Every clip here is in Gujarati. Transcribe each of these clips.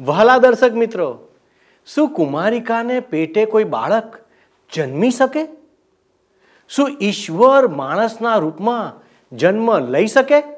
વહાલા દર્શક મિત્રો, શું કુમારિકાને પેટે કોઈ બાળક જન્મી શકે? શું ઈશ્વર માણસના રૂપમાં જન્મ લઈ શકે?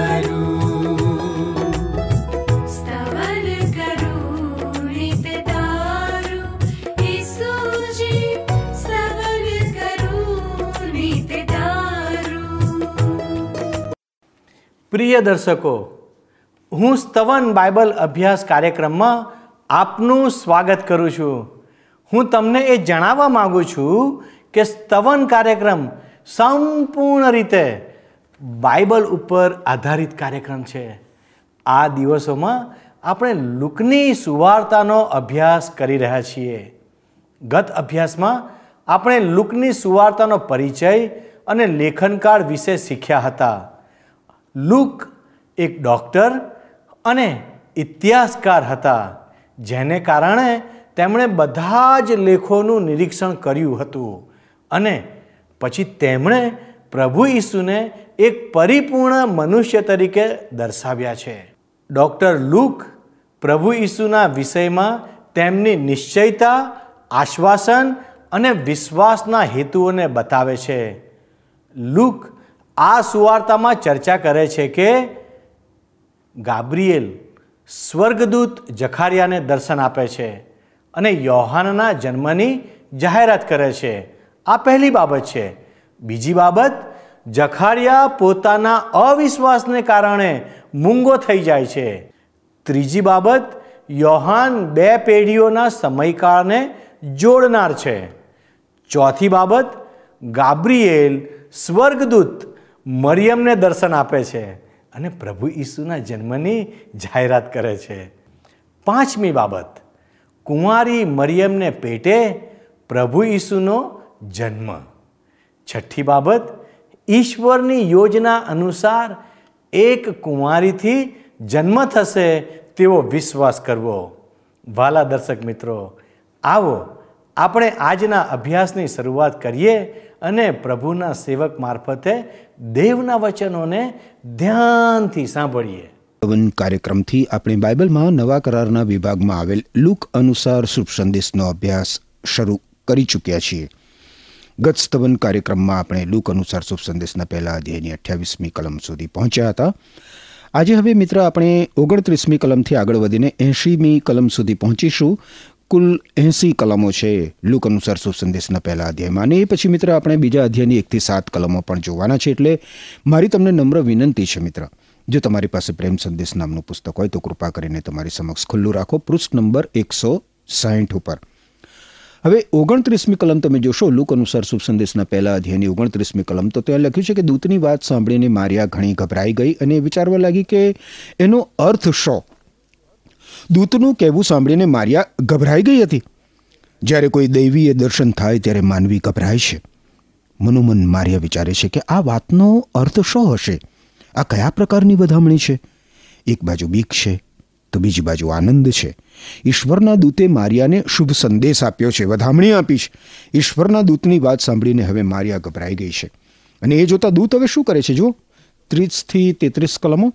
પ્રિય દર્શકો, હું સ્તવન બાઇબલ અભ્યાસ કાર્યક્રમમાં આપનું સ્વાગત કરું છું. હું તમને એ જણાવવા માગું છું કે સ્તવન કાર્યક્રમ સંપૂર્ણ રીતે બાઇબલ ઉપર આધારિત કાર્યક્રમ છે. આ દિવસોમાં આપણે લુકની સુવાર્તાનો અભ્યાસ કરી રહ્યા છીએ. ગત અભ્યાસમાં આપણે લુકની સુવાર્તાનો પરિચય અને લેખનકાળ વિશે શીખ્યા હતા. લુક, એક ડૉક્ટર અને ઇતિહાસકાર હતા, જેને કારણે તેમણે બધા જ લેખોનું નિરીક્ષણ કર્યું હતું. અને પછી તેમણે પ્રભુ ઈસુને એક પરિપૂર્ણ મનુષ્ય તરીકે દર્શાવ્યા છે. ડૉક્ટર લુક પ્રભુ ઈસુના વિષયમાં તેમની નિશ્ચયતા, આશ્વાસન અને વિશ્વાસના હેતુઓને બતાવે છે. લુક આ સુવાર્તામાં ચર્ચા કરે છે કે ગાબ્રિએલ સ્વર્ગદૂત જખારિયાને દર્શન આપે છે અને યોહાનના જન્મની જાહેરાત કરે છે. આ પહેલી બાબત છે. બીજી બાબત, જખારિયા પોતાના અવિશ્વાસને કારણે મૂંગો થઈ જાય છે. ત્રીજી બાબત, યોહાન બે પેઢીઓના સમયકાળને જોડનાર છે. ચોથી બાબત ગાબ્રિએલ સ્વર્ગદૂત મરિયમને દર્શન આપે છે અને પ્રભુ ઈસુના જન્મની જાહેરાત કરે છે. પાંચમી બાબત, કુંવારી મરિયમને પેટે પ્રભુ ઈસુનો જન્મ. છઠ્ઠી બાબત, ઈશ્વરની યોજના અનુસાર એક કુંવારીથી જન્મ થશે તેવો વિશ્વાસ કરવો. વાલા દર્શક મિત્રો, આવો આપણે આજના અભ્યાસની શરૂઆત કરીએ અને પ્રભુના સેવક મારફતે દેવના વચનોને ધ્યાનથી સાંભળીએ. પવન કાર્યક્રમથી આપણે બાઇબલમાં નવા કરારના વિભાગમાં આવેલ લુક અનુસાર શુભ સંદેશનો અભ્યાસ શરૂ કરી ચૂક્યા છીએ. ગત સ્તવન કાર્યક્રમમાં આપણે લુક અનુસાર શુભ સંદેશના પહેલા અધ્યાયની અઠ્યાવીસમી કલમ સુધી પહોંચ્યા હતા. આજે હવે મિત્ર આપણે ઓગણત્રીસમી કલમથી આગળ વધીને એંશીમી કલમ સુધી પહોંચીશું. કુલ એંસી કલમો છે લુક અનુસાર સુસંદેશના સંદેશના પહેલા અધ્યાયમાં. અને એ પછી મિત્ર, આપણે બીજા અધ્યાયની એકથી સાત કલમો પણ જોવાના છે. એટલે મારી તમને નમ્ર વિનંતી છે મિત્ર, જો તમારી પાસે પ્રેમ સંદેશ નામનું પુસ્તક હોય તો કૃપા કરીને તમારી સમક્ષ ખુલ્લું રાખો. પૃષ્ઠ નંબર એકસો સાહીઠ ઉપર. હવે ઓગણત્રીસમી કલમ તમે જોશો, લુક અનુસાર શુભ સંદેશના પહેલા અધ્યાયની ઓગણત્રીસમી કલમ. તો ત્યાં લખ્યું છે કે દૂતની વાત સાંભળીને મારિયા ઘણી ગભરાઈ ગઈ અને વિચારવા લાગી કે એનો અર્થ શો? દૂતનું કહેવું સાંભળીને મારિયા ગભરાઈ ગઈ હતી. જ્યારે કોઈ દૈવીય દર્શન થાય ત્યારે માનવી ગભરાય છે. મનોમન મારિયા વિચારે છે કે આ વાતનો અર્થ શો હશે? આ કયા પ્રકારની વધામણી છે? એક બાજુ બીક છે તો બીજી બાજુ આનંદ છે. ઈશ્વરના દૂતે મારિયાને શુભ સંદેશ આપ્યો છે, વધામણી આપી છે. ઈશ્વરના દૂતની વાત સાંભળીને હવે મારિયા ગભરાઈ ગઈ છે. અને એ જોતા દૂત હવે શું કરે છે? જુઓ. ત્રીસથી તેત્રીસ કલમો.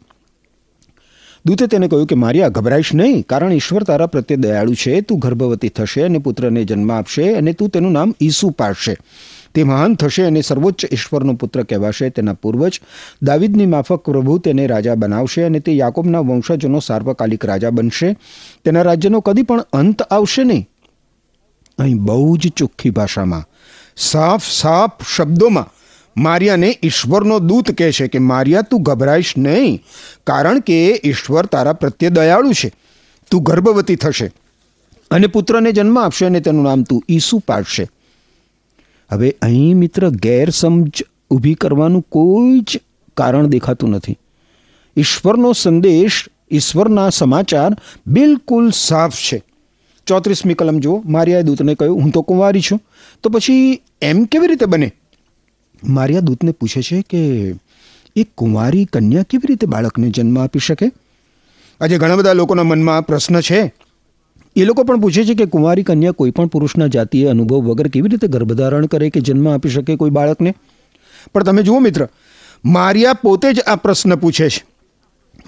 દૂતે તેને કહ્યું કે મારિયા ગભરાઈશ નહીં, કારણ ઈશ્વર તારા પ્રત્યે દયાળુ છે, તું ગર્ભવતી થશે અને પુત્રને જન્મ આપશે અને તું તેનું નામ ઈસુ પાડશે. તે મહાન થશે અને સર્વોચ્ચ ઈશ્વરનો પુત્ર કહેવાશે, તેના પૂર્વજ દાવિદની માફક પ્રભુ તેને રાજા બનાવશે અને તે યાકોબના વંશજોનો સાર્વકાલિક રાજા બનશે. તેના રાજ્યનો કદી પણ અંત આવશે નહીં. અહીં બહુ જ ચોખ્ખી ભાષામાં, સાફ સાફ શબ્દોમાં મારિયાને ઈશ્વરનો દૂત કહે છે કે, મારિયા, તું ગભરાઈશ નહીં, કારણ કે ઈશ્વર તારા પ્રત્યે દયાળુ છે. તું ગર્ભવતી થશે અને પુત્રને જન્મ આપશે અને તેનું નામ તું ઈસુ પાડશે. હવે અહીં મિત્ર ગેરસમજ ઊભી કરવાનું કોઈ જ કારણ દેખાતું નથી. ઈશ્વરનો સંદેશ, ઈશ્વરના સમાચાર બિલકુલ સાફ છે. ચોત્રીસમી કલમ જુઓ. મારિયાએ દૂતને કહ્યું, હું તો કુંવારી છું. તો પછી એમ કેવી રીતે બને? મારિયા દૂતને પૂછે છે કે એક કુંવારી કન્યા કેવી રીતે બાળકને જન્મ આપી શકે? આજે ઘણા બધા લોકોના મનમાં પ્રશ્ન છે. એ લોકો પણ પૂછે છે કે, કુંવારી કન્યા કોઈ પણ પુરુષના જાતીય અનુભવ વગર કેવી રીતે ગર્ભધારણ કરે કે જન્મ આપી શકે કોઈ બાળકને? પણ તમે જુઓ મિત્ર, મારિયા પોતે જ આ પ્રશ્ન પૂછે છે.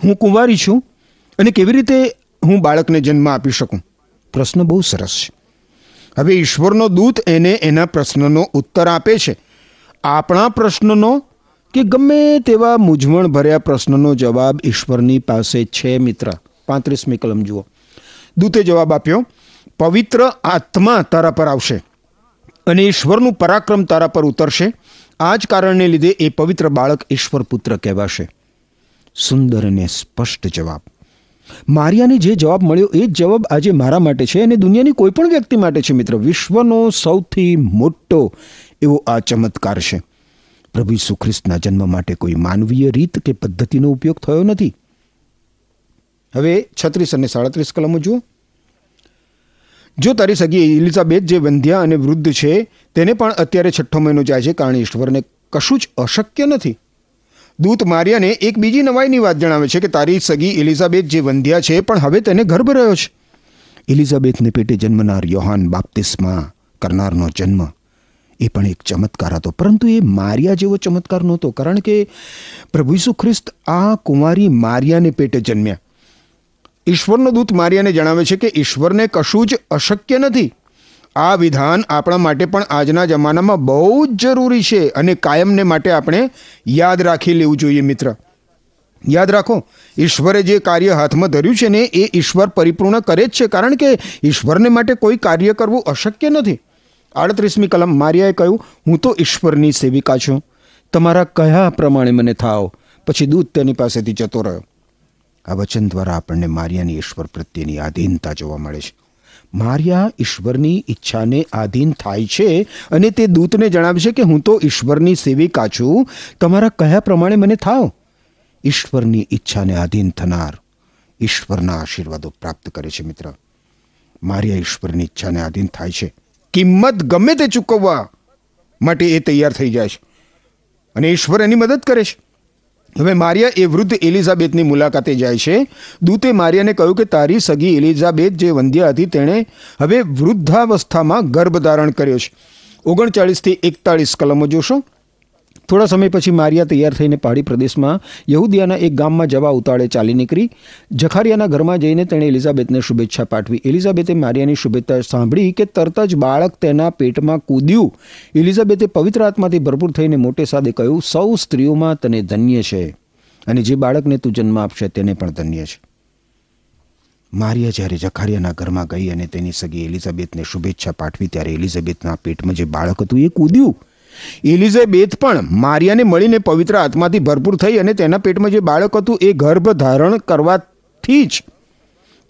હું કુંવારી છું અને કેવી રીતે હું બાળકને જન્મ આપી શકું? પ્રશ્ન બહુ સરસ છે. હવે ઈશ્વરનો દૂત એને એના પ્રશ્નનો ઉત્તર આપે છે. આપણા પ્રશ્નનો કે ગમે તેવા મૂંઝવણ ભર્યા પ્રશ્નનો જવાબ ઈશ્વરની પાસે છે, મિત્ર. પાંત્રીસમી કલમ જુઓ. દૂતે જવાબ આપ્યો, પવિત્ર આત્મા તારા પર આવશે અને ઈશ્વરનું પરાક્રમ તારા પર ઉતરશે. આ જ કારણને લીધે એ પવિત્ર બાળક ઈશ્વર પુત્ર કહેવાશે. સુંદર અને સ્પષ્ટ જવાબ. મારિયાને જે જવાબ મળ્યો એ જ જવાબ આજે મારા માટે છે અને દુનિયાની કોઈ પણ વ્યક્તિ માટે છે મિત્ર. વિશ્વનો સૌથી મોટો એવો આ ચમત્કાર છે. પ્રભુ ઈસુ ખ્રિસ્તના જન્મ માટે કોઈ માનવીય રીત કે પદ્ધતિનો ઉપયોગ થયો નથી. હવે છત્રીસ અને સાડત્રીસ કલમો જુઓ. જો તારી સગી ઇલિઝાબેથ જે વંધ્યા અને વૃદ્ધ છે, તેને પણ અત્યારે છઠ્ઠો મહિનો જાય છે, કારણ ઈશ્વરને કશું જ અશક્ય નથી. દૂત મારિયાને એક બીજી નવાઈની વાત જણાવે છે કે તારી સગી એલિઝાબેથ જે વંધ્યા છે, પણ હવે તેને ગર્ભ રહ્યો છે. એલિઝાબેથને પેટે જન્મનાર યોહાન બાપ્તિસ્મા કરનારનો જન્મ એ પણ એક ચમત્કાર હતો. પરંતુ એ મારિયા જેવો ચમત્કાર નહોતો, કારણ કે પ્રભુ ઈસુ ખ્રિસ્ત આ કુંવારી મારિયાને પેટે જન્મ્યા. ઈશ્વરનો દૂત મારિયાને જણાવે છે કે ઈશ્વરને કશું જ અશક્ય નથી. આ વિધાન આપણા માટે પણ આજના જમાનામાં બહુ જ જરૂરી છે અને કાયમને માટે આપણે યાદ રાખી લેવું જોઈએ મિત્ર. યાદ રાખો, ઈશ્વરે જે કાર્ય હાથમાં ધર્યું છે ને એ ઈશ્વર પરિપૂર્ણ કરે જ છે કારણ કે ઈશ્વરને માટે કોઈ કાર્ય કરવું અશક્ય નથી. આડત્રીસમી કલમ મારિયાએ કહ્યું, હું તો ઈશ્વરની સેવિકા છું. તમારા કયા પ્રમાણે મને થાવ પછી દૂત તેની પાસેથી જતો રહ્યો. આ વચન દ્વારા આપણને મારિયાની ઈશ્વર પ્રત્યેની આધીનતા જોવા મળે છે. મારિયા ઈશ્વરની ઈચ્છાને આધીન થાય છે અને તે દૂતને જણાવે છે કે હું તો ઈશ્વરની સેવિકા છું. તમારા કયા પ્રમાણે મને થાવ. ઈશ્વરની ઈચ્છાને આધીન થનાર ઈશ્વરના આશીર્વાદો પ્રાપ્ત કરે છે મિત્ર. માર્યા ઈશ્વરની ઈચ્છાને આધીન થાય છે. કિંમત ગમે તે ચૂકવવા માટે એ તૈયાર થઈ જાય છે. અને ઈશ્વર એની મદદ કરે છે. હવે મારિયા એ વૃદ્ધ એલિઝાબેથની મુલાકાતે જાય છે. દૂતે મારિયાને કહ્યું કે તારી સગી એલિઝાબેથ જે વંધ્યા હતી તેણે હવે વૃદ્ધાવસ્થામાં ગર્ભ ધારણ કર્યો છે. ઓગણચાળીસથી એકતાળીસ કલમો જોશો. થોડા સમય પછી મારિયા તૈયાર થઈને પહાડી પ્રદેશમાં યહૂદિયાના એક ગામમાં જવા ઉતાળે ચાલી નીકળી. જખારિયાના ઘરમાં જઈને તેણે એલિઝાબેથને શુભેચ્છા પાઠવી. એલિઝાબેથે મારિયાની શુભેચ્છા સાંભળી કે તરત જ બાળક તેના પેટમાં કૂદ્યું. એલિઝાબેથે પવિત્ર આત્માથી ભરપૂર થઈને મોટે સાદે કહ્યું, સૌ સ્ત્રીઓમાં તને ધન્ય છે અને જે બાળકને તું જન્મ આપશે તેને પણ ધન્ય છે. મારિયા જ્યારે જખારિયાના ઘરમાં ગઈ અને તેની સગી એલિઝાબેથને શુભેચ્છા પાઠવી, ત્યારે એલિઝાબેથના પેટમાં જે બાળક હતું એ કૂદ્યું. એલિઝાબેથ પણ મારિયાને મળીને પવિત્ર આત્માથી ભરપૂર થઈ અને તેના પેટમાં જે બાળક હતું એ ગર્ભ ધારણ કરવાથી જ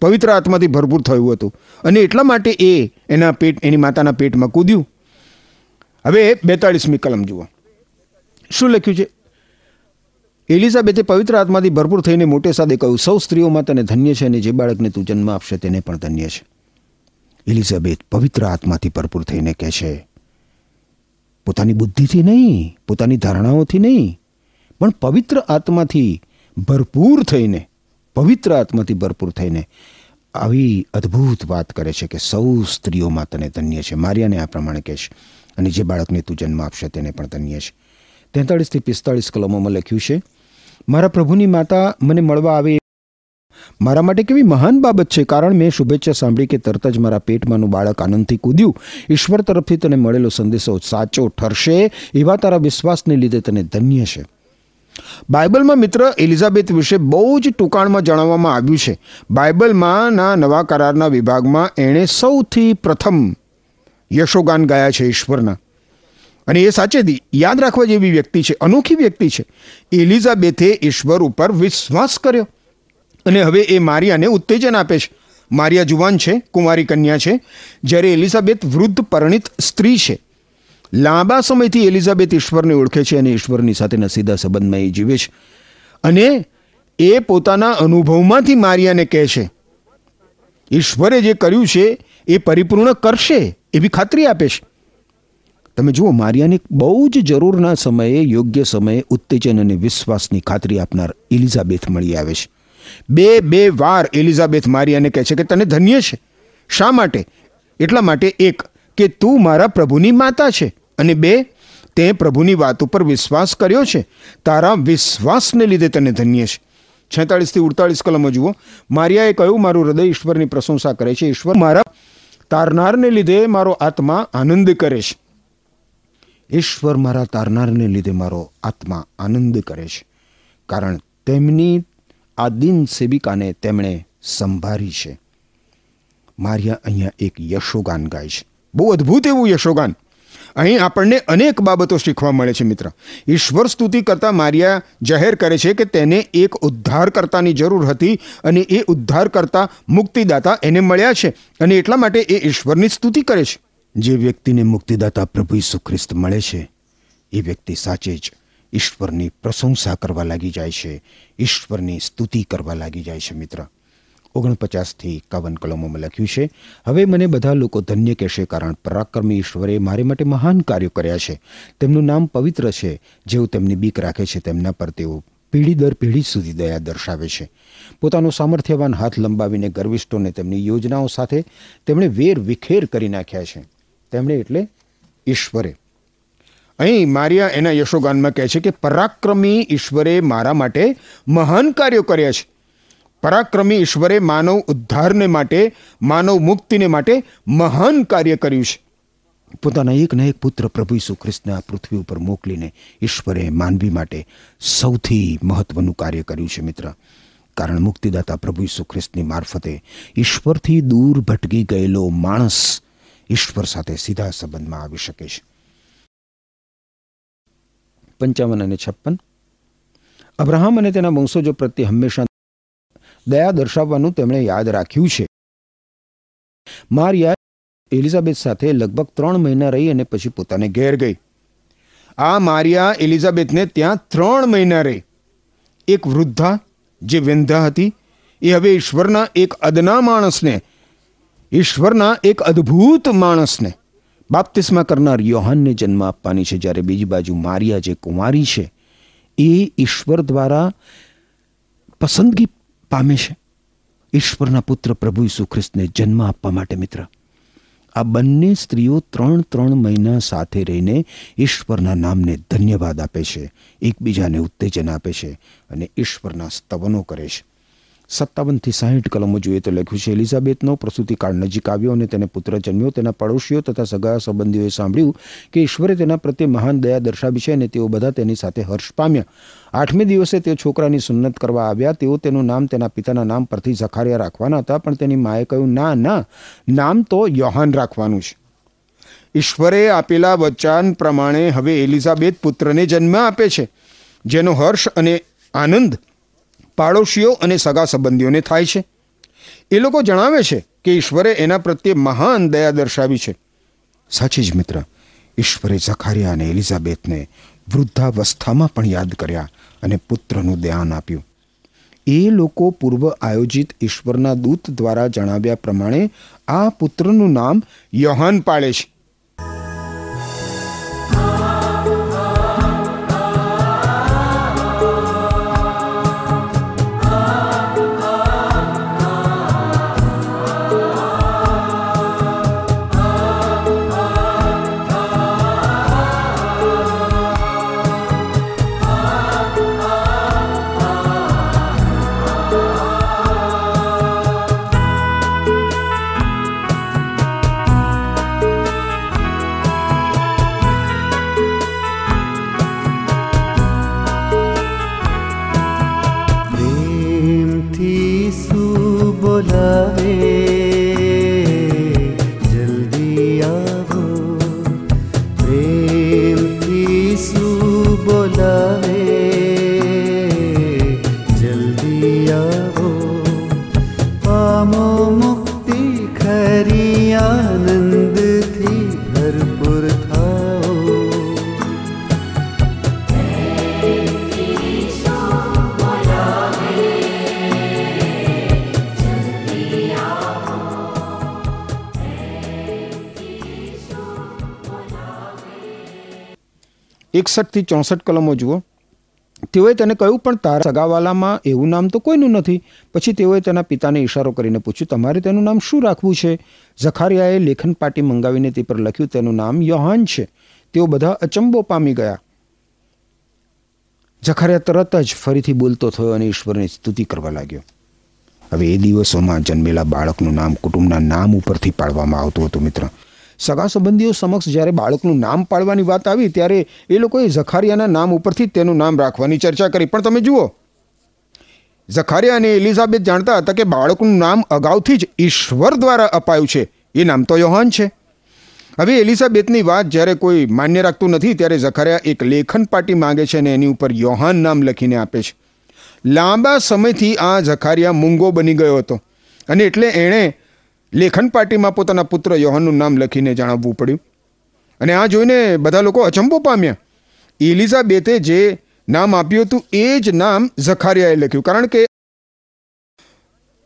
પવિત્ર આત્માથી ભરપૂર થયું હતું. અને એટલા માટે એ એના પેટ, એની માતાના પેટમાં કૂદ્યું. હવે બેતાળીસમી કલમ જુઓ. શું લખ્યું છે? એલિઝાબેથે પવિત્ર આત્માથી ભરપૂર થઈને મોટે સાદે કહ્યું, સૌ સ્ત્રીઓમાં તને ધન્ય છે અને જે બાળકને તું જન્મ આપશે તેને પણ ધન્ય છે. એલિઝાબેથ પવિત્ર આત્માથી ભરપૂર થઈને કહે છે પોતાની બુદ્ધિથી નહીં, પોતાની ધારણાઓથી નહીં, પણ પવિત્ર આત્માથી ભરપૂર થઈને, પવિત્ર આત્માથી ભરપૂર થઈને આવી અદ્ભુત વાત કરે છે કે સૌ સ્ત્રીઓમાં તને ધન્ય છે. મારિયાને આ પ્રમાણે કહેશ અને જે બાળકને તું જન્મ આપશે તેને પણ ધન્ય છે. તેતાળીસથી પિસ્તાળીસ કલમોમાં લખ્યું છે, મારા પ્રભુની માતા મને મળવા આવે મારા માટે કેવી મહાન બાબત છે? કારણ મેં શુભેચ્છા સાંભળી કે તરત જ મારા પેટમાંનું બાળક આનંદથી કૂદ્યું. ઈશ્વર તરફથી તને મળેલો સંદેશો સાચો ઠરશે, એવા તારા વિશ્વાસને લીધે તને ધન્ય છે. બાઇબલમાં મિત્ર એલિઝાબેથ વિશે બહુ જ ટૂંકાણમાં જણાવવામાં આવ્યું છે. બાઇબલમાં ના નવા કરારના વિભાગમાં એણે સૌથી પ્રથમ યશોગાન ગાયા છે ઈશ્વરના. અને એ સાચેથી યાદ રાખવા જેવી વ્યક્તિ છે, અનોખી વ્યક્તિ છે. એલિઝાબેથે ઈશ્વર ઉપર વિશ્વાસ કર્યો. અને હવે એ મારિયાને ઉત્તેજન આપે છે. મારિયા જુવાન છે, કુંવારી કન્યા છે. જ્યારે એલિઝાબેથ વૃદ્ધ પરિણિત સ્ત્રી છે. લાંબા સમયથી એલિઝાબેથ ઈશ્વરને ઓળખે છે અને ઈશ્વરની સાથેના સીધા સંબંધમાં એ જીવે છે. અને એ પોતાના અનુભવમાંથી મારિયાને કહે છે, ઈશ્વરે જે કર્યું છે, એ પરિપૂર્ણ કરશે એવી ખાતરી આપે છે. તમે જુઓ, મારિયાને બહુ જ જરૂરના સમયે, યોગ્ય સમયે ઉત્તેજન અને વિશ્વાસની ખાતરી આપનાર એલિઝાબેથ મળી આવે છે. બે બે વાર એલિઝાબેથ મારિયાને કહે છે કે તને ધન્ય છે. શા માટે? એટલા માટે એક, કે તું મારા પ્રભુની માતા છે. અને બે, તે પ્રભુની વાત ઉપર વિશ્વાસ કર્યો છે. તારા વિશ્વાસને લીધે તને ધન્ય છે. છેતાળીસથી ઉડતાળીસ કલમો જુઓ. મારિયાએ કહ્યું, મારું હૃદય ઈશ્વરની પ્રશંસા કરે છે. ઈશ્વર મારા તારનારને લીધે મારો આત્મા આનંદ કરે છે. ઈશ્વર મારા તારનારને લીધે મારો આત્મા આનંદ કરે છે. કારણ તેમની આ દિન સેવિકાને તેમણે સંભાળી છે. મારિયા અહીંયા એક યશોગાન ગાય છે. બહુ અદ્ભુત એવું યશોગાન. અહીં આપણને અનેક બાબતો શીખવા મળે છે, મિત્ર. ઈશ્વર સ્તુતિ કરતા મારિયા જાહેર કરે છે કે તેને એક ઉદ્ધારકર્તાની જરૂર હતી અને એ ઉદ્ધારકર્તા મુક્તિદાતા એને મળ્યા છે અને એટલા માટે એ ઈશ્વરની સ્તુતિ કરે છે. જે વ્યક્તિને મુક્તિદાતા પ્રભુ ખ્રિસ્ત મળે છે, એ વ્યક્તિ સાચે જ ઈશ્વરની પ્રશંસા કરવા લાગી જાય છે. ઈશ્વરની સ્તુતિ કરવા લાગી જાય છે, મિત્ર. ઓગણપચાસથી એકાવન કલમોમાં લખ્યું છે, હવે મને બધા લોકો ધન્ય કહેશે કારણ પરાક્રમી ઈશ્વરે મારે માટે મહાન કાર્યો કર્યા છે. તેમનું નામ પવિત્ર છે. જેઓ તેમની બીક રાખે છે, તેમના પર તેઓ પેઢી દર પેઢી સુધી દયા દર્શાવે છે. પોતાનો સામર્થ્યવાન હાથ લંબાવીને ગર્વિષ્ઠોને તેમની યોજનાઓ સાથે તેમણે વેર વિખેર કરી નાખ્યા છે. તેમણે એટલે ઈશ્વરે અહીં મારિયા એના યશોગાનમાં કહે છે કે પરાક્રમી ઈશ્વરે મારા માટે મહાન કાર્યો કર્યા છે. પરાક્રમી ઈશ્વરે માનવ ઉદ્ધારને માટે, માનવ મુક્તિને માટે મહાન કાર્ય કર્યું છે. પોતાના એક ને એક પુત્ર પ્રભુ ઈસુ ખ્રિસ્તને આ પૃથ્વી ઉપર મોકલીને ઈશ્વરે માનવી માટે સૌથી મહત્વનું કાર્ય કર્યું છે મિત્ર. કારણ મુક્તિદાતા પ્રભુ ઈસુ ખ્રિસ્તની મારફતે ઈશ્વરથી દૂર ભટકી ગયેલો માણસ ઈશ્વર સાથે સીધા સંબંધમાં આવી શકે છે. પંચાવન અને છપ્પન. અબ્રાહમ અને તેના વંશજો પ્રત્યે હંમેશા દયા દર્શાવવાનું તેમણે યાદ રાખ્યું છે. મારિયા એલિઝાબેથ સાથે લગભગ ત્રણ મહિના રહી અને પછી પોતાને ઘેર ગઈ. આ મારિયા એલિઝાબેથને ત્યાં ત્રણ મહિના રહી. એક વૃદ્ધા, જે વેંધા હતી, એ હવે ઈશ્વરના એક અદના માણસને, ઈશ્વરના એક અદ્ભુત માણસને બાપ્તિસ્મા કરનાર યોહાનને જન્મ આપવાની છે. જ્યારે બીજી બાજુ મારિયા જે કુમારી છે, એ ઈશ્વર દ્વારા પસંદગી પામે છે. ઈશ્વરના પુત્ર પ્રભુ ઈસુ ખ્રિસ્તને જન્મ આપવા માટે મિત્ર. આ બંને સ્ત્રીઓ ત્રણ ત્રણ મહિના સાથે રહીને ઈશ્વરના નામને ધન્યવાદ આપે છે. એકબીજાને ઉત્તેજન આપે છે અને ઈશ્વરના સ્તવનો કરે છે. સત્તાવનથી સાહીઠ કલમો જોઈએ તો લખ્યું છે, એલિઝાબેથનો પ્રસૂતિકાળ નજીક આવ્યો અને તેને પુત્ર જન્મ્યો. તેના પડોશીઓ તથા સગા સંબંધીઓએ સાંભળ્યું કે ઈશ્વરે તેના પ્રત્યે મહાન દયા દર્શાવી છે અને તેઓ બધા તેની સાથે હર્ષ પામ્યા. આઠમે દિવસે તેઓ છોકરાની સુન્નત કરવા આવ્યા. તેઓ તેનું નામ તેના પિતાના નામ પરથી ઝખારિયા રાખવાના હતા, પણ તેની માએ કહ્યું, ના ના, નામ તો યોહાન રાખવાનું છે. ઈશ્વરે આપેલા વચન પ્રમાણે હવે એલિઝાબેથ પુત્રને જન્મ આપે છે. જેનો હર્ષ અને આનંદ પાડોશીઓ અને સગા સંબંધીઓને થાય છે. એ લોકો જણાવે છે કે ઈશ્વરે એના પ્રત્યે મહાન દયા દર્શાવી છે. સાચી જ મિત્ર, ઈશ્વરે ઝખારિયા અને એલિઝાબેથને વૃદ્ધાવસ્થામાં પણ યાદ કર્યા અને પુત્રનું ધ્યાન આપ્યું. એ લોકો પૂર્વ આયોજિત ઈશ્વરના દૂત દ્વારા જણાવ્યા પ્રમાણે આ પુત્રનું નામ યોહાન પાળે છે. એકસઠથી ચોસઠ કલમો જુઓ. તેઓએ તેને કહ્યું, પણ તારા સગાવાલામાં એવું નામ તો કોઈનું નથી. પછી તેઓએ તેના પિતાને ઇશારો કરીને પૂછ્યું, તમારે તેનું નામ શું રાખવું છે? ઝખારિયાએ લેખન પાટી મંગાવીને તે પર લખ્યું, તેનું નામ યોહાન છે. તેઓ બધા અચંબો પામી ગયા. ઝખારિયા તરત જ ફરીથી બોલતો થયો અને ઈશ્વરની સ્તુતિ કરવા લાગ્યો. હવે એ દિવસોમાં જન્મેલા બાળકનું નામ કુટુંબના નામ ઉપરથી પાડવામાં આવતું હતું, મિત્ર. સગા સંબંધીઓ સમક્ષ જ્યારે બાળકનું નામ પાડવાની વાત આવી, ત્યારે એ લોકોએ ઝખારિયાના નામ ઉપરથી તેનું નામ રાખવાની ચર્ચા કરી. પણ તમે જુઓ, ઝખારિયા અને એલિઝાબેથ જાણતા હતા કે બાળકનું નામ અગાઉથી જ ઈશ્વર દ્વારા અપાયું છે. એ નામ તો યોહાન છે. હવે એલિઝાબેથની વાત જ્યારે કોઈ માન્ય રાખતું નથી, ત્યારે ઝખારિયા એક લેખન પાટી માંગે છે અને એની ઉપર યોહાન નામ લખીને આપે છે. લાંબા સમયથી આ ઝખારિયા મૂંગો બની ગયો હતો અને એટલે એણે લેખન પાર્ટીમાં પોતાના પુત્ર યોહાનનું નામ લખીને જણાવવું પડ્યું. અને આ જોઈને બધા લોકો અચંબો પામ્યા. એલિઝાબેથે જે નામ આપ્યું હતું એ જ નામ ઝખારિયાએ લખ્યું. કારણ કે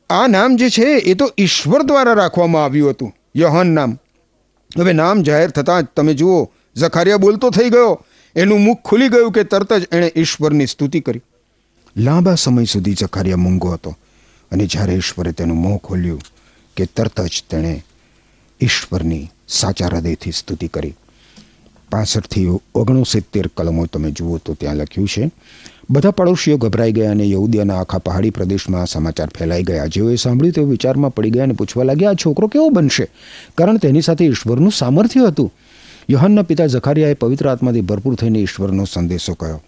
આ નામ જે છે એ તો ઈશ્વર દ્વારા રાખવામાં આવ્યું હતું, યોહાન નામ. હવે નામ જાહેર થતાં જ તમે જુઓ, ઝખારિયા બોલતો થઈ ગયો. એનું મુખ ખુલી ગયું કે તરત જ એણે ઈશ્વરની સ્તુતિ કરી. લાંબા સમય સુધી ઝખારિયા મૂંગો હતો અને જ્યારે ઈશ્વરે તેનું મોં ખોલ્યું કે તરત જ તેણે ઈશ્વરની સાચા હૃદયથી સ્તુતિ કરી. પાસઠથી ઓગણસિત્તેર કલમો તમે જુઓ તો ત્યાં લખ્યું છે, બધા પડોશીઓ ગભરાઈ ગયા અને યહુદીયાના આખા પહાડી પ્રદેશમાં સમાચાર ફેલાઈ ગયા. જેઓએ સાંભળ્યું તેઓ વિચારમાં પડી ગયા અને પૂછવા લાગ્યા, આ છોકરો કેવો બનશે? કારણ તેની સાથે ઈશ્વરનું સામર્થ્ય હતું. યોહનના પિતા ઝખારિયાએ પવિત્ર આત્માથી ભરપૂર થઈને ઈશ્વરનો સંદેશો કહ્યો,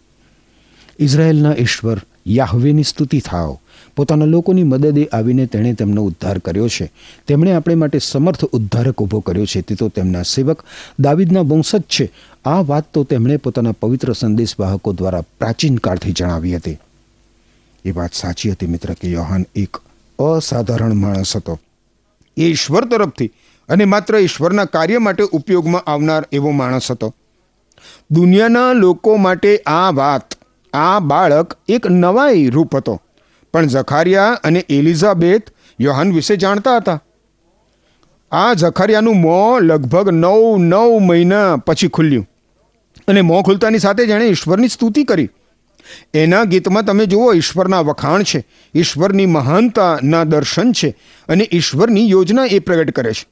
ઇઝરાયેલના ઈશ્વર યાહવેની સ્તુતિ થાવ પોતાના લોકોની મદદે આવીને તેણે તેમનો ઉદ્ધાર કર્યો છે. તેમણે આપણે માટે સમર્થ ઉદ્ધારક ઊભો કર્યો છે. તે તો તેમના સેવક દાવિદના વંશજ છે. આ વાત તો તેમણે પોતાના પવિત્ર સંદેશવાહકો દ્વારા પ્રાચીન કાળથી જણાવી હતી. એ વાત સાચી હતી મિત્ર કે યોહાન એક અસાધારણ માણસ હતો. એ ઈશ્વર તરફથી અને માત્ર ઈશ્વરના કાર્ય માટે ઉપયોગમાં આવનાર એવો માણસ હતો. દુનિયાના લોકો માટે આ વાત, આ બાળક એક નવાઈ રૂપ હતો. પણ ઝખારિયા અને એલિઝાબેથ યોહાન વિશે જાણતા હતા. આ ઝખારિયાનું મોં લગભગ નવ નવ મહિના પછી ખુલ્યું. અને મોં ખુલતાની સાથે જેણે ઈશ્વરની સ્તુતિ કરી. એના ગીતમાં તમે જુઓ, ઈશ્વરના વખાણ છે, ઈશ્વરની મહાનતાના દર્શન છે અને ઈશ્વરની યોજના એ પ્રગટ કરે છે.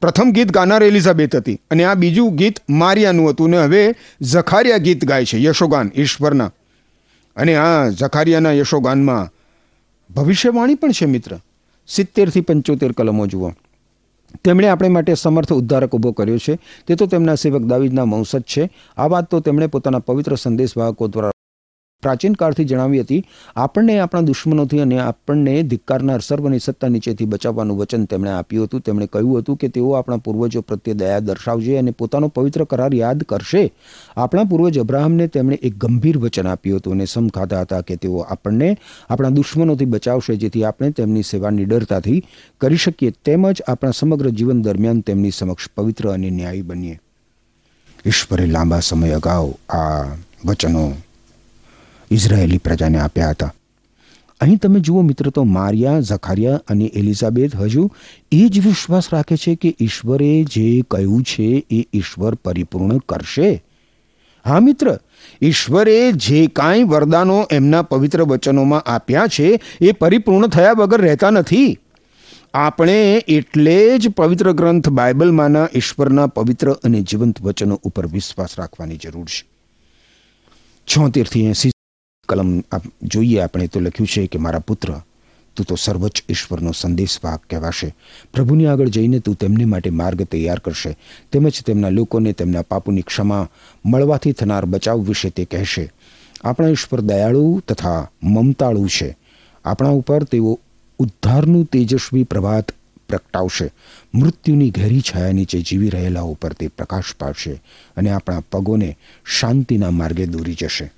પ્રથમ ગીત ગાનાર એલિઝાબેથ હતી અને આ બીજું ગીત મારિયાનું હતું ને હવે ઝખારિયા ગીત ગાય છે, યશોગાન, ઈશ્વરના. અને આ ઝખારિયાના યશોગાનમાં ભવિષ્યવાણી પણ છે મિત્ર. સિત્તેરથી પંચોતેર કલમો જુઓ. તેમણે આપણે માટે સમર્થ ઉદ્ધારક ઊભો કર્યો છે. તે તો તેમના સેવક દાવીદના વંશજ છે. આ વાત તો તેમણે પોતાના પવિત્ર સંદેશવાહકો દ્વારા પ્રાચીન કાળથી જણાવી હતી, આપણને આપણા દુશ્મનોથી અને આપણને ધિક્કારનાર સર્વની સત્તા નીચેથી બચાવવાનું વચન તેમણે આપ્યું હતું. તેમણે કહ્યું હતું કે તેઓ આપણા પૂર્વજો પ્રત્યે દયા દર્શાવશે અને પોતાનો પવિત્ર કરાર યાદ કરશે. આપણા પૂર્વજ અબ્રાહમને તેમણે એક ગંભીર વચન આપ્યું હતું અને સમ ખાતા હતા કે તેઓ આપણને આપણા દુશ્મનોથી બચાવશે, જેથી આપણે તેમની સેવા નિડરતાથી કરી શકીએ. તેમજ આપણા સમગ્ર જીવન દરમિયાન તેમની સમક્ષ પવિત્ર અને ન્યાયી બનીએ. ઈશ્વરે લાંબા સમય અગાઉ આ વચનો ઇઝરાયેલી પ્રજાને આપ્યા હતા. અહીં તમે જુઓ મિત્ર, તો મારિયા ઝખારિયા અને એલિઝાબેથ હજુ એ જ વિશ્વાસ રાખે છે કે ઈશ્વરે જે કહ્યું છે એ ઈશ્વર પરિપૂર્ણ કરશે. હા મિત્ર, ઈશ્વરે જે કાંઈ વરદાનો એમના પવિત્ર વચનોમાં આપ્યા છે એ પરિપૂર્ણ થયા વગર રહેતા નથી. આપણે એટલે જ પવિત્ર ગ્રંથ બાઇબલમાંના ઈશ્વરના પવિત્ર અને જીવંત વચનો ઉપર વિશ્વાસ રાખવાની જરૂર છે. છોતેરથી એંસી કલમ જોઈએ, આપણે તો લખ્યું છે કે મારા પુત્ર, તું તો સર્વોચ્ચ ઈશ્વરનો સંદેશવાહક કહેવાશે. પ્રભુની આગળ જઈને તું તેમને માટે માર્ગ તૈયાર કરશે. તેમજ તેમના લોકોને તેમના પાપોની ક્ષમા મળવાથી થનાર બચાવ વિશે તે કહેશે. આપણા ઈશ્વર દયાળુ તથા મમતાળુ છે. આપણા ઉપર તેઓ ઉદ્ધારનું તેજસ્વી પ્રભાત પ્રગટાવશે. મૃત્યુની ઘેરી છાયા નીચે જીવી રહેલા ઉપર તે પ્રકાશ પાડશે અને આપણા પગોને શાંતિના માર્ગે દોરી જશે.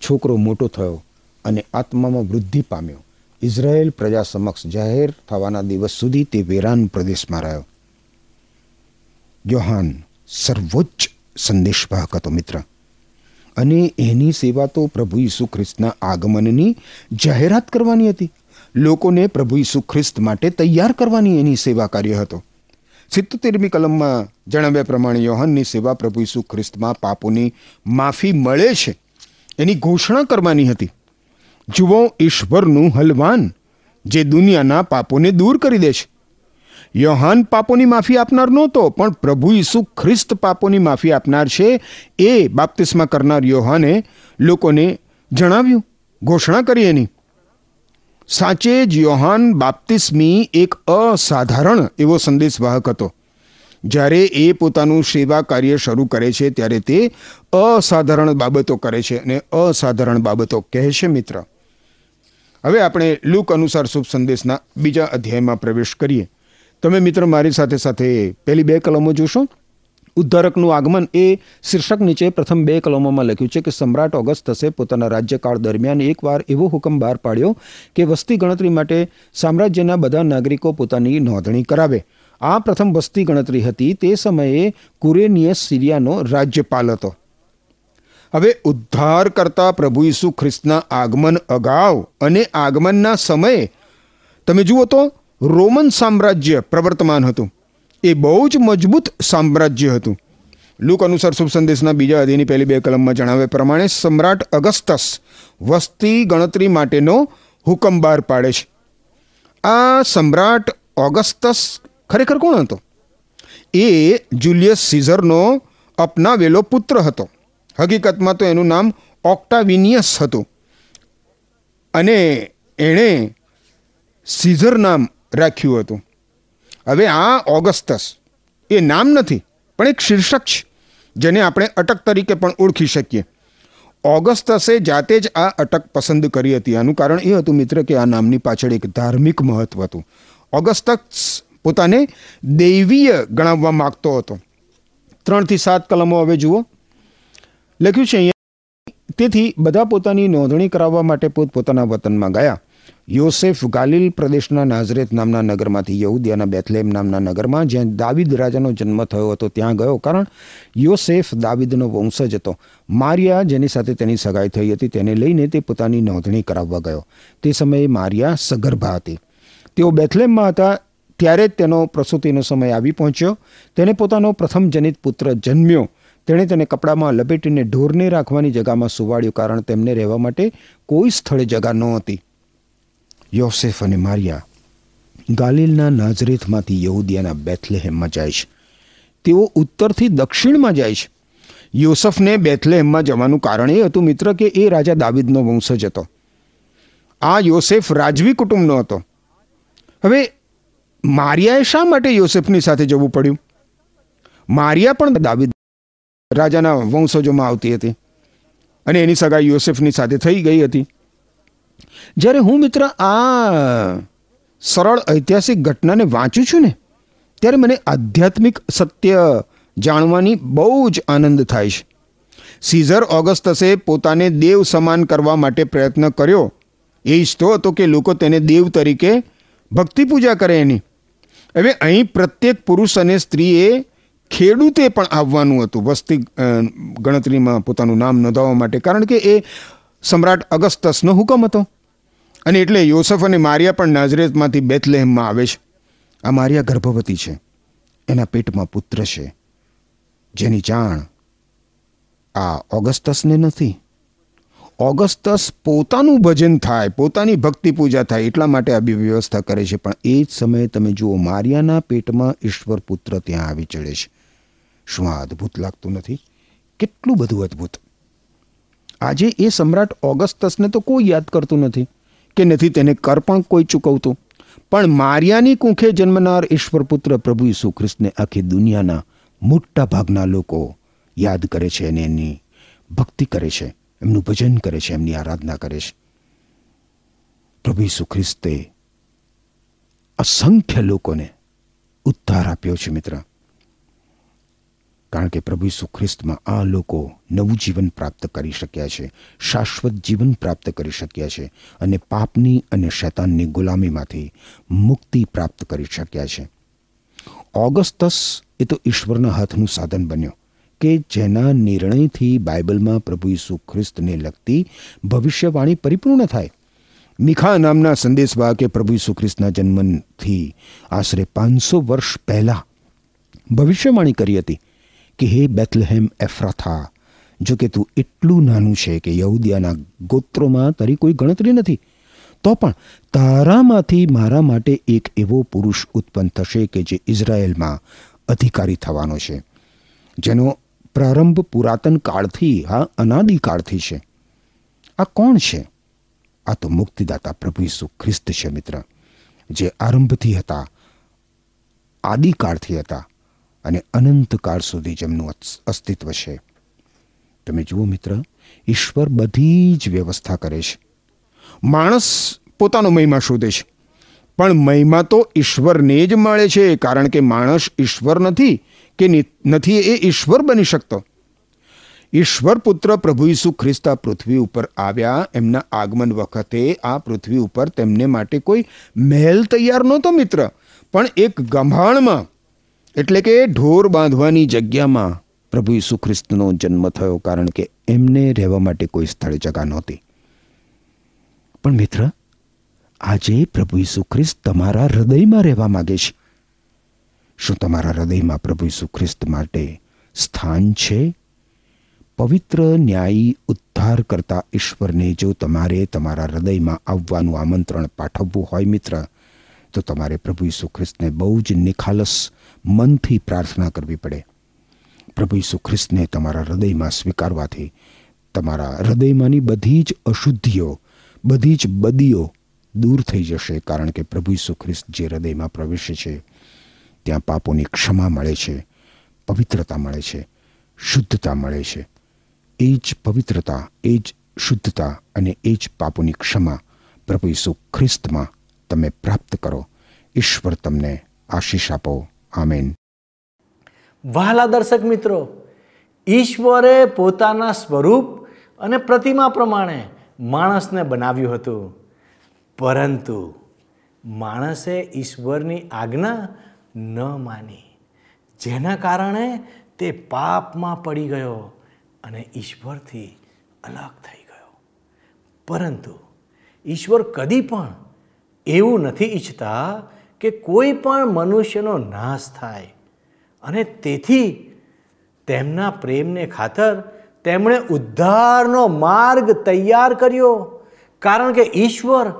છોકરો મોટો થયો અને આત્મામાં વૃદ્ધિ પામ્યો. ઇઝરાયેલ પ્રજા સમક્ષ જાહેર થવાના દિવસ સુધી તે વેરાન પ્રદેશમાં રહ્યો. યોહાન, સર્વોચ્ચ સંદેશવાહક હતો મિત્ર. અને એની સેવા તો પ્રભુ ઈસુ ખ્રિસ્તના આગમનની જાહેરાત કરવાની હતી. લોકોને પ્રભુ ઈસુ ખ્રિસ્ત માટે તૈયાર કરવાની એની સેવા કાર્ય હતો. સિત્તોતેરમી કલમમાં જણાવ્યા પ્રમાણે યોહાનની સેવા પ્રભુ ઈસુ ખ્રિસ્તમાં પાપોની માફી મળે છે. એની ઘોષણા કરવાની હતી. જુઓ ઈશ્વરનું હલવાન, જે દુનિયાના પાપોને દૂર કરી દે છે. યોહાન પાપોની માફી આપનાર નહોતો, પણ પ્રભુ ઈસુ ખ્રિસ્ત પાપોની માફી આપનાર છે, એ બાપ્તિસ્મા કરનાર યોહાને લોકોને જણાવ્યું, ઘોષણા કરી એની. સાચે જ યોહાન બાપ્તિસ્મી એક અસાધારણ એવો સંદેશવાહક હતો. જ્યારે એ પોતાનું સેવા કાર્ય શરૂ કરે છે, ત્યારે તે અસાધારણ બાબતો કરે છે અને અસાધારણ બાબતો કહે છે, મિત્ર. હવે આપણે લુક અનુસાર શુભ સંદેશના બીજા અધ્યાયમાં પ્રવેશ કરીએ. તમે મિત્ર મારી સાથે સાથે પહેલી બે કલમો જોશો. ઉદ્ધારકનું આગમન એ શીર્ષક નીચે પ્રથમ બે કલમોમાં લખ્યું છે કે સમ્રાટ ઓગસ્ટસે પોતાના રાજ્યકાળ દરમિયાન એકવાર એવો હુકમ બહાર પાડ્યો કે વસ્તી ગણતરી માટે સામ્રાજ્યના બધા નાગરિકો પોતાની નોંધણી કરાવે. આ પ્રથમ વસ્તી ગણતરી હતી તે સમયે કુરેનિયસ સિરિયાનો રાજ્યપાલ હતો. હવે ઉદ્ધાર કરતા પ્રભુ ઈસુ ખ્રિસ્તના આગમન અગાઉ અને આગમનના સમયે, તમે જુઓ તો, રોમન સામ્રાજ્ય પ્રવર્તમાન હતું. એ બહુ જ મજબૂત સામ્રાજ્ય હતું. લુક અનુસાર શુભ સંદેશના બીજા અધ્યાયની પહેલી બે કલમમાં જણાવ્યા પ્રમાણે સમ્રાટ અગસ્તસ વસ્તી ગણતરી માટેનો હુકમ બહાર પાડે છે. આ સમ્રાટ ઓગસ્તસ ખરેખર કોણ હતો? એ જુલિયસ સીઝરનો અપનાવેલો પુત્ર હતો. હકીકતમાં તો એનું નામ ઓક્ટાવિનિયસ હતું. અને એણે સીઝર નામ રાખ્યું હતું. હવે આ ઓગસ્ટસ એ નામ નથી, પણ એક શીર્ષક છે, જેને આપણે અટક તરીકે પણ ઓળખી શકીએ. ઓગસ્ટસે જાતે જ આ અટક પસંદ કરી હતી. આનું કારણ એ હતું મિત્ર કે આ નામની પાછળ એક ધાર્મિક મહત્વ હતું. ઓગસ્ટસ પોતાને દૈવીય ગણાવવા માગતો હતો. ત્રણથી સાત કલમો હવે જુઓ. લખ્યું છે અહીંયા, તેથી બધા પોતાની નોંધણી કરાવવા માટે પોતપોતાના વતનમાં ગયા. યોસેફ ગાલિલ પ્રદેશના નાઝરેત નામના નગરમાંથી, યહુદિયાના બેથલેમ નામના નગરમાં, જ્યાં દાવિદ રાજાનો જન્મ થયો હતો, ત્યાં ગયો. કારણ યોસેફ દાવિદનો વંશજ હતો. મારિયા જેની સાથે તેની સગાઈ થઈ હતી, તેને લઈને તે પોતાની નોંધણી કરાવવા ગયો. તે સમયે મારિયા સગર્ભા હતી. તેઓ બેથલેમમાં હતા. ત્યારે જ તેનો પ્રસૂતિનો સમય આવી પહોંચ્યો. તેને પોતાનો પ્રથમ જનિત પુત્ર જન્મ્યો. તેણે તેને કપડામાં લપેટીને ઢોરને રાખવાની જગામાં સુવાડ્યું કારણ તેમને રહેવા માટે કોઈ સ્થળે જગા નહોતી યોસેફ અને મારિયા ગાલિલના નાઝરેથમાંથી યહૂદિયાના બેથલેહેમમાં જાય છે. તેઓ ઉત્તરથી દક્ષિણમાં જાય છે. યોસફને બેથલેહેમમાં જવાનું કારણ એ હતું મિત્ર કે એ રાજા દાવિદનો વંશજ હતો. આ યોસેફ રાજવી કુટુંબનો હતો. હવે મારિયાએ શા માટે યોસેફની સાથે જવું પડ્યું? મારિયા પણ દાવીદ રાજાના વંશજોમાં આવતી હતી અને એની સગાઈ યોસેફની સાથે થઈ ગઈ હતી. જ્યારે હું મિત્ર આ સરળ ઐતિહાસિક ઘટનાને વાંચું છું ને, ત્યારે મને આધ્યાત્મિક સત્ય જાણવાની બહુ જ આનંદ થાય છે. સીઝર ઓગસ્ટસે પોતાને દેવ સમાન કરવા માટે પ્રયત્ન કર્યો. એ ઈચ્છતો હતો કે લોકો તેને દેવ તરીકે ભક્તિ પૂજા કરે એની. હવે અહીં પ્રત્યેક પુરુષ અને સ્ત્રીએ ખેડૂતે પણ આવવાનું હતું. વસ્તી ગણતરીમાં પોતાનું નામ નોંધાવવા માટે. કારણ કે એ સમ્રાટ અગસ્તસનો હુકમ હતો. અને એટલે યોસફ અને મારિયા પણ નાઝરેતમાંથી બેથલેહમમાં આવે છે. આ મારિયા ગર્ભવતી છે. એના પેટમાં પુત્ર છે. જેની જાણ આ ઓગસ્ટસને નથી. ઓગસ્ટસ પોતાનું ભજન થાય, પોતાની ભક્તિ પૂજા થાય, એટલા માટે આ બી વ્યવસ્થા કરે છે. પણ એ જ સમયે તમે જુઓ, મારિયાના પેટમાં ઈશ્વર પુત્ર ત્યાં આવી ચડે છે. શું આ અદ્ભુત લાગતું નથી? કેટલું બધું અદ્ભુત. આજે એ સમ્રાટ ઓગસ્ટસને તો કોઈ યાદ કરતું નથી કે નથી તેને કર પણ કોઈ ચૂકવતું. પણ મારિયાની કુંખે જન્મનાર ઈશ્વર પુત્ર પ્રભુ ઈસુ ખ્રિસ્તને આખી દુનિયાના મોટા ભાગના લોકો યાદ કરે છે અને એની ભક્તિ કરે છે. એમનું ભજન કરે છે, એમની આરાધના કરે છે. પ્રભુ ઈસુ ખ્રિસ્તે અસંખ્ય લોકોને ઉદ્ધાર આપ્યો છે, મિત્ર. કારણ કે પ્રભુ ઈસુ ખ્રિસ્તમાં આ લોકો નવું જીવન પ્રાપ્ત કરી શક્યા છે, શાશ્વત જીવન પ્રાપ્ત કરી શક્યા છે અને પાપની અને શૈતાનની ગુલામીમાંથી મુક્તિ પ્રાપ્ત કરી શક્યા છે. ઓગસ્ટસ એ તો ઈશ્વરના હાથનું સાધન બન્યો. કે જેના નિર્ણયથી બાઇબલમાં પ્રભુ ઈસુ ખ્રિસ્તને લગતી ભવિષ્યવાણી પરિપૂર્ણ થાય. મિખા નામના સંદેશવાહકે પ્રભુ ઈસુ ખ્રિસ્તના જન્મથી આશરે પાંચસો વર્ષ પહેલાં ભવિષ્યવાણી કરી હતી કે હે બેથલહેમ એફ્રાથા, જો કે તું એટલું નાનું છે કે યહુદિયાના ગોત્રોમાં તારી કોઈ ગણતરી નથી, તો પણ તારામાંથી મારા માટે એક એવો પુરુષ ઉત્પન્ન થશે કે જે ઇઝરાયેલમાં અધિકારી થવાનો છે. જેનો પ્રારંભ પુરાતન કાળથી આ અનાદિકાળથી છે. આ કોણ છે? આ તો મુક્તિદાતા પ્રભુ ઈસુ ખ્રિસ્ત છે, મિત્ર. જે આરંભથી હતા આદિકાળથી હતા અને અનંતકાળ સુધી જેમનું અસ્તિત્વ છે. તમે જુઓ, મિત્ર, ઈશ્વર બધી જ વ્યવસ્થા કરે છે. માણસ પોતાનો મહિમા શોધે છે. પણ મહિમા તો ઈશ્વરને જ મળે છે, કારણ કે માણસ ઈશ્વર નથી કે નથી એ ઈશ્વર બની શકતો. ઈશ્વર પુત્ર પ્રભુ ઈસુ ખ્રિસ્ત આ પૃથ્વી ઉપર આવ્યા, એમના આગમન વખતે આ પૃથ્વી ઉપર તેમને માટે કોઈ મહેલ તૈયાર નહોતો મિત્ર, પણ એક ગંભાણમાં, એટલે કે ઢોર બાંધવાની જગ્યામાં પ્રભુ ઈસુ ખ્રિસ્તનો જન્મ થયો, કારણ કે એમને રહેવા માટે કોઈ સ્થળ જગા નહોતી. પણ મિત્ર, આજે પ્રભુ ઈસુ ખ્રિસ્ત તમારા હૃદયમાં રહેવા માંગે છે. શું તમારા હૃદયમાં પ્રભુ ઈસુ ખ્રિસ્ત માટે સ્થાન છે? પવિત્ર ન્યાયી ઉદ્ધાર કરતા ઈશ્વરને જો તમારે તમારા હૃદયમાં આવવાનું આમંત્રણ પાઠવવું હોય મિત્ર, તો તમારે પ્રભુ ઈસુ ખ્રિસ્તને બહુ જ નિખાલસ મનથી પ્રાર્થના કરવી પડે. પ્રભુ ઈસુ ખ્રિસ્તને તમારા હૃદયમાં સ્વીકારવાથી તમારા હૃદયમાંની બધી જ અશુદ્ધિઓ, બધી જ બદીઓ દૂર થઈ જશે, કારણ કે પ્રભુ ઈસુ ખ્રિસ્ત જે હૃદયમાં પ્રવેશે છે ત્યાં પાપોની ક્ષમા મળે છે, પવિત્રતા મળે છે, શુદ્ધતા મળે છે. એ જ પવિત્રતા, એ જ શુદ્ધતા અને એ જ પાપોની ક્ષમા પ્રભુ ઈસુ ખ્રિસ્તમાં તમે પ્રાપ્ત કરો. ઈશ્વર તમને આશીષ આપો. આમેન. વહાલા દર્શક મિત્રો, ઈશ્વરે પોતાના સ્વરૂપ અને પ્રતિમા પ્રમાણે માણસને બનાવ્યું હતું. પરંતુ માણસે ઈશ્વરની આજ્ઞા ન માની. જેના કારણે તે પાપમાં પડી ગયો અને ઈશ્વરથી અલગ થઈ ગયો. પરંતુ ઈશ્વર કદી પણ એવું નથી ઈચ્છતા કે કોઈ પણ મનુષ્યનો નાશ થાય અને તેથી તેમના પ્રેમને ખાતર તેમણે ઉદ્ધારનો માર્ગ તૈયાર કર્યો. કારણ કે ઈશ્વર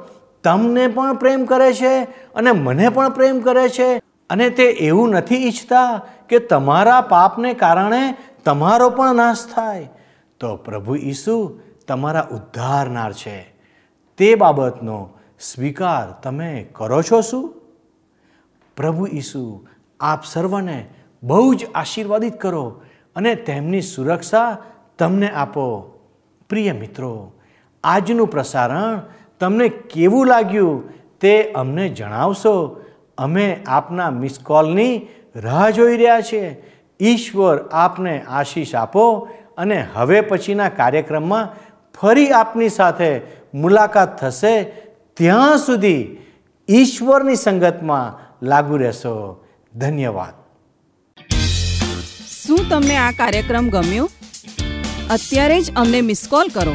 તમને પણ પ્રેમ કરે છે અને મને પણ પ્રેમ કરે છે. અને તે એવું નથી ઈચ્છતા કે તમારા પાપને કારણે તમારો પણ નાશ થાય. તો પ્રભુ ઈસુ તમારા ઉદ્ધારનાર છે. તે બાબતનો સ્વીકાર તમે કરો છો શું? પ્રભુ ઈસુ, આપ સર્વને બહુ જ આશીર્વાદિત કરો અને તેમની સુરક્ષા તમને આપો. પ્રિય મિત્રો, આજનું પ્રસારણ તમને કેવું લાગ્યું તે અમને જણાવશો. અમે આપના મિસ કોલની રાહ જોઈ રહ્યા છીએ. ઈશ્વર આપને આશીષ આપો અને હવે પછીના કાર્યક્રમમાં ફરી આપની સાથે મુલાકાત થશે. ત્યાં સુધી ઈશ્વરની સંગતમાં લાગુ રહેશો. ધન્યવાદ. શું તમને આ કાર્યક્રમ ગમ્યો? અત્યારે જ અમને મિસ કોલ કરો.